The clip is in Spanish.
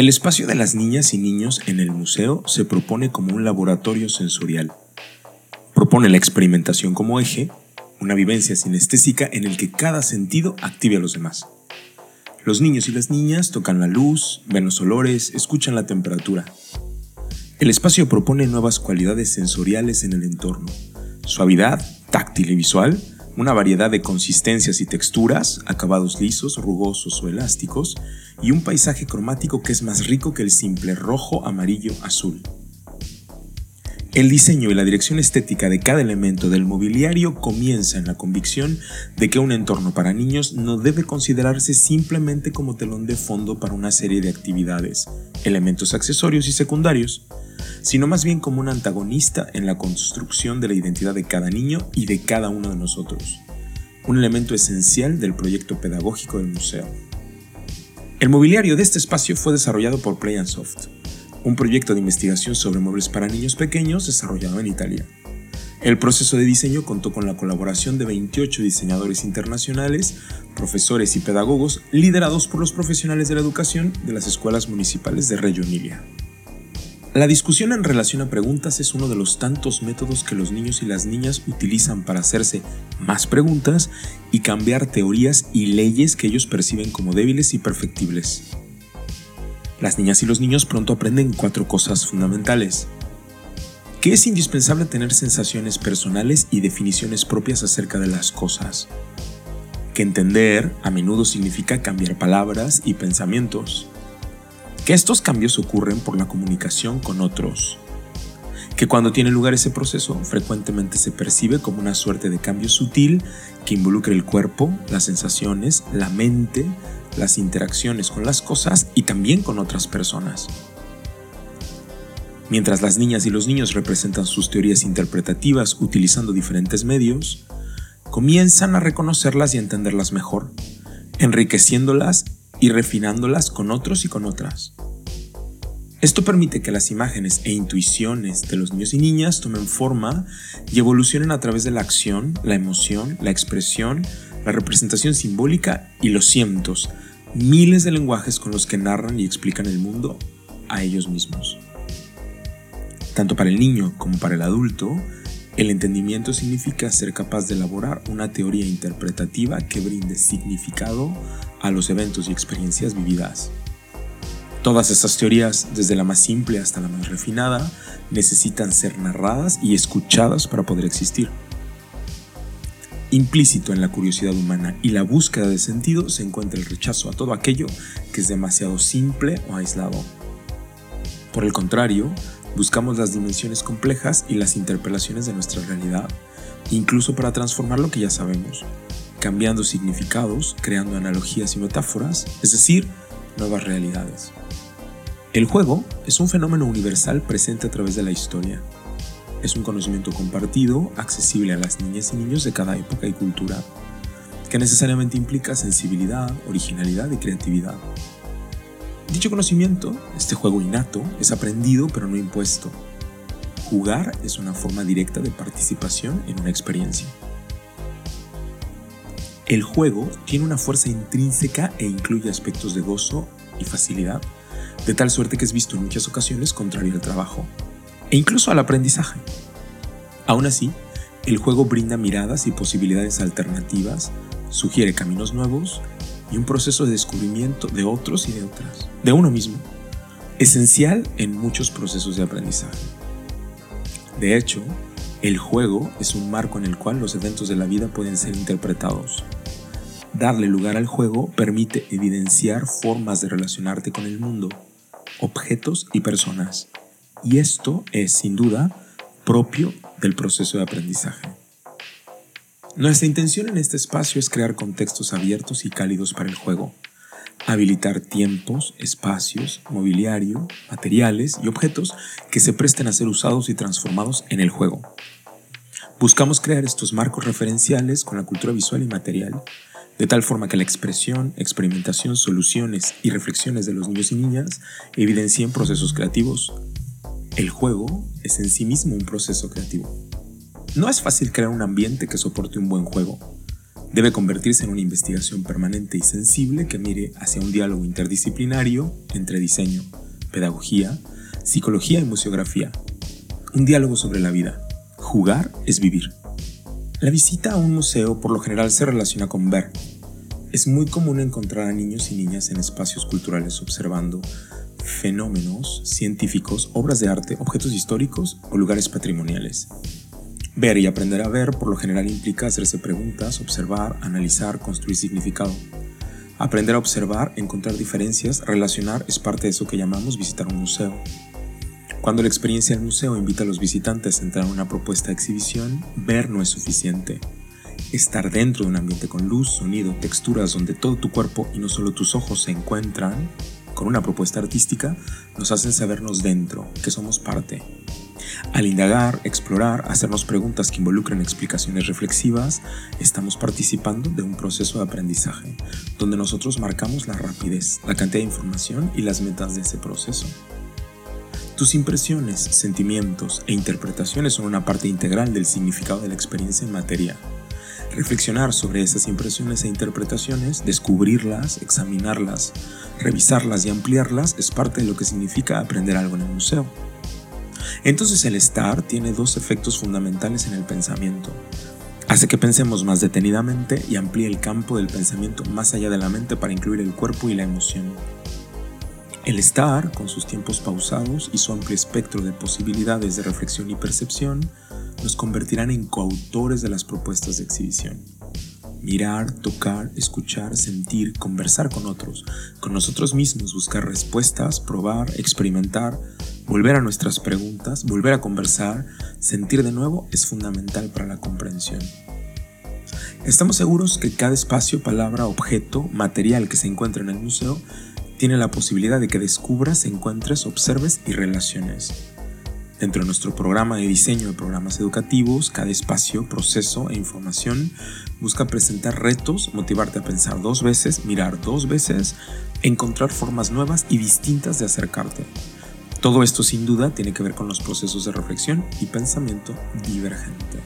El espacio de las niñas y niños en el museo se propone como un laboratorio sensorial. Propone la experimentación como eje, una vivencia sinestésica en el que cada sentido active a los demás. Los niños y las niñas tocan la luz, ven los olores, escuchan la temperatura. El espacio propone nuevas cualidades sensoriales en el entorno. Suavidad, táctil y visual, una variedad de consistencias y texturas, acabados lisos, rugosos o elásticos, y un paisaje cromático que es más rico que el simple rojo, amarillo, azul. El diseño y la dirección estética de cada elemento del mobiliario comienza en la convicción de que un entorno para niños no debe considerarse simplemente como telón de fondo para una serie de actividades, elementos accesorios y secundarios, sino más bien como un antagonista en la construcción de la identidad de cada niño y de cada uno de nosotros, un elemento esencial del proyecto pedagógico del museo. El mobiliario de este espacio fue desarrollado por Play Soft, un proyecto de investigación sobre muebles para niños pequeños desarrollado en Italia. El proceso de diseño contó con la colaboración de 28 diseñadores internacionales, profesores y pedagogos liderados por los profesionales de la educación de las escuelas municipales de Reggio Emilia. La discusión en relación a preguntas es uno de los tantos métodos que los niños y las niñas utilizan para hacerse más preguntas y cambiar teorías y leyes que ellos perciben como débiles y perfectibles. Las niñas y los niños pronto aprenden cuatro cosas fundamentales. Que es indispensable tener sensaciones personales y definiciones propias acerca de las cosas. Que entender a menudo significa cambiar palabras y pensamientos. Que estos cambios ocurren por la comunicación con otros. Que cuando tiene lugar ese proceso frecuentemente se percibe como una suerte de cambio sutil que involucra el cuerpo, las sensaciones, la mente, las interacciones con las cosas y también con otras personas. Mientras las niñas y los niños representan sus teorías interpretativas utilizando diferentes medios, comienzan a reconocerlas y entenderlas mejor, enriqueciéndolas y refinándolas con otros y con otras. Esto permite que las imágenes e intuiciones de los niños y niñas tomen forma y evolucionen a través de la acción, la emoción, la expresión, la representación simbólica y los cientos, miles de lenguajes con los que narran y explican el mundo a ellos mismos. Tanto para el niño como para el adulto, el entendimiento significa ser capaz de elaborar una teoría interpretativa que brinde significado a los eventos y experiencias vividas. Todas estas teorías, desde la más simple hasta la más refinada, necesitan ser narradas y escuchadas para poder existir. Implícito en la curiosidad humana y la búsqueda de sentido se encuentra el rechazo a todo aquello que es demasiado simple o aislado. Por el contrario, buscamos las dimensiones complejas y las interpelaciones de nuestra realidad, incluso para transformar lo que ya sabemos, cambiando significados, creando analogías y metáforas, es decir, nuevas realidades. El juego es un fenómeno universal presente a través de la historia, es un conocimiento compartido, accesible a las niñas y niños de cada época y cultura, que necesariamente implica sensibilidad, originalidad y creatividad. Dicho conocimiento, este juego innato, es aprendido pero no impuesto. Jugar es una forma directa de participación en una experiencia. El juego tiene una fuerza intrínseca e incluye aspectos de gozo y facilidad, de tal suerte que es visto en muchas ocasiones contrario al trabajo, e incluso al aprendizaje. Aún así, el juego brinda miradas y posibilidades alternativas, sugiere caminos nuevos y un proceso de descubrimiento de otros y de otras, de uno mismo, esencial en muchos procesos de aprendizaje. De hecho, el juego es un marco en el cual los eventos de la vida pueden ser interpretados. Darle lugar al juego permite evidenciar formas de relacionarte con el mundo, objetos y personas y esto es, sin duda, propio del proceso de aprendizaje. Nuestra intención en este espacio es crear contextos abiertos y cálidos para el juego, habilitar tiempos, espacios, mobiliario, materiales y objetos que se presten a ser usados y transformados en el juego. Buscamos crear estos marcos referenciales con la cultura visual y material, de tal forma que la expresión, experimentación, soluciones y reflexiones de los niños y niñas evidencien procesos creativos, el juego es en sí mismo un proceso creativo. No es fácil crear un ambiente que soporte un buen juego. Debe convertirse en una investigación permanente y sensible que mire hacia un diálogo interdisciplinario entre diseño, pedagogía, psicología y museografía. Un diálogo sobre la vida. Jugar es vivir. La visita a un museo por lo general se relaciona con ver. Es muy común encontrar a niños y niñas en espacios culturales observando fenómenos científicos, obras de arte, objetos históricos o lugares patrimoniales. Ver y aprender a ver por lo general implica hacerse preguntas, observar, analizar, construir significado. Aprender a observar, encontrar diferencias, relacionar es parte de eso que llamamos visitar un museo. Cuando la experiencia del museo invita a los visitantes a entrar en una propuesta de exhibición, ver no es suficiente. Estar dentro de un ambiente con luz, sonido, texturas donde todo tu cuerpo y no solo tus ojos se encuentran con una propuesta artística nos hacen sabernos dentro, que somos parte. Al indagar, explorar, hacernos preguntas que involucren explicaciones reflexivas, estamos participando de un proceso de aprendizaje, donde nosotros marcamos la rapidez, la cantidad de información y las metas de ese proceso. Tus impresiones, sentimientos e interpretaciones son una parte integral del significado de la experiencia en materia. Reflexionar sobre esas impresiones e interpretaciones, descubrirlas, examinarlas, revisarlas y ampliarlas es parte de lo que significa aprender algo en el museo. Entonces el estar tiene dos efectos fundamentales en el pensamiento. Hace que pensemos más detenidamente y amplíe el campo del pensamiento más allá de la mente para incluir el cuerpo y la emoción. El estar, con sus tiempos pausados y su amplio espectro de posibilidades de reflexión y percepción, nos convertirán en coautores de las propuestas de exhibición. Mirar, tocar, escuchar, sentir, conversar con otros, con nosotros mismos, buscar respuestas, probar, experimentar, volver a nuestras preguntas, volver a conversar, sentir de nuevo es fundamental para la comprensión. Estamos seguros que cada espacio, palabra, objeto, material que se encuentra en el museo tiene la posibilidad de que descubras, encuentres, observes y relaciones. Dentro de nuestro programa de diseño de programas educativos, cada espacio, proceso e información busca presentar retos, motivarte a pensar dos veces, mirar dos veces, encontrar formas nuevas y distintas de acercarte. Todo esto sin duda tiene que ver con los procesos de reflexión y pensamiento divergente.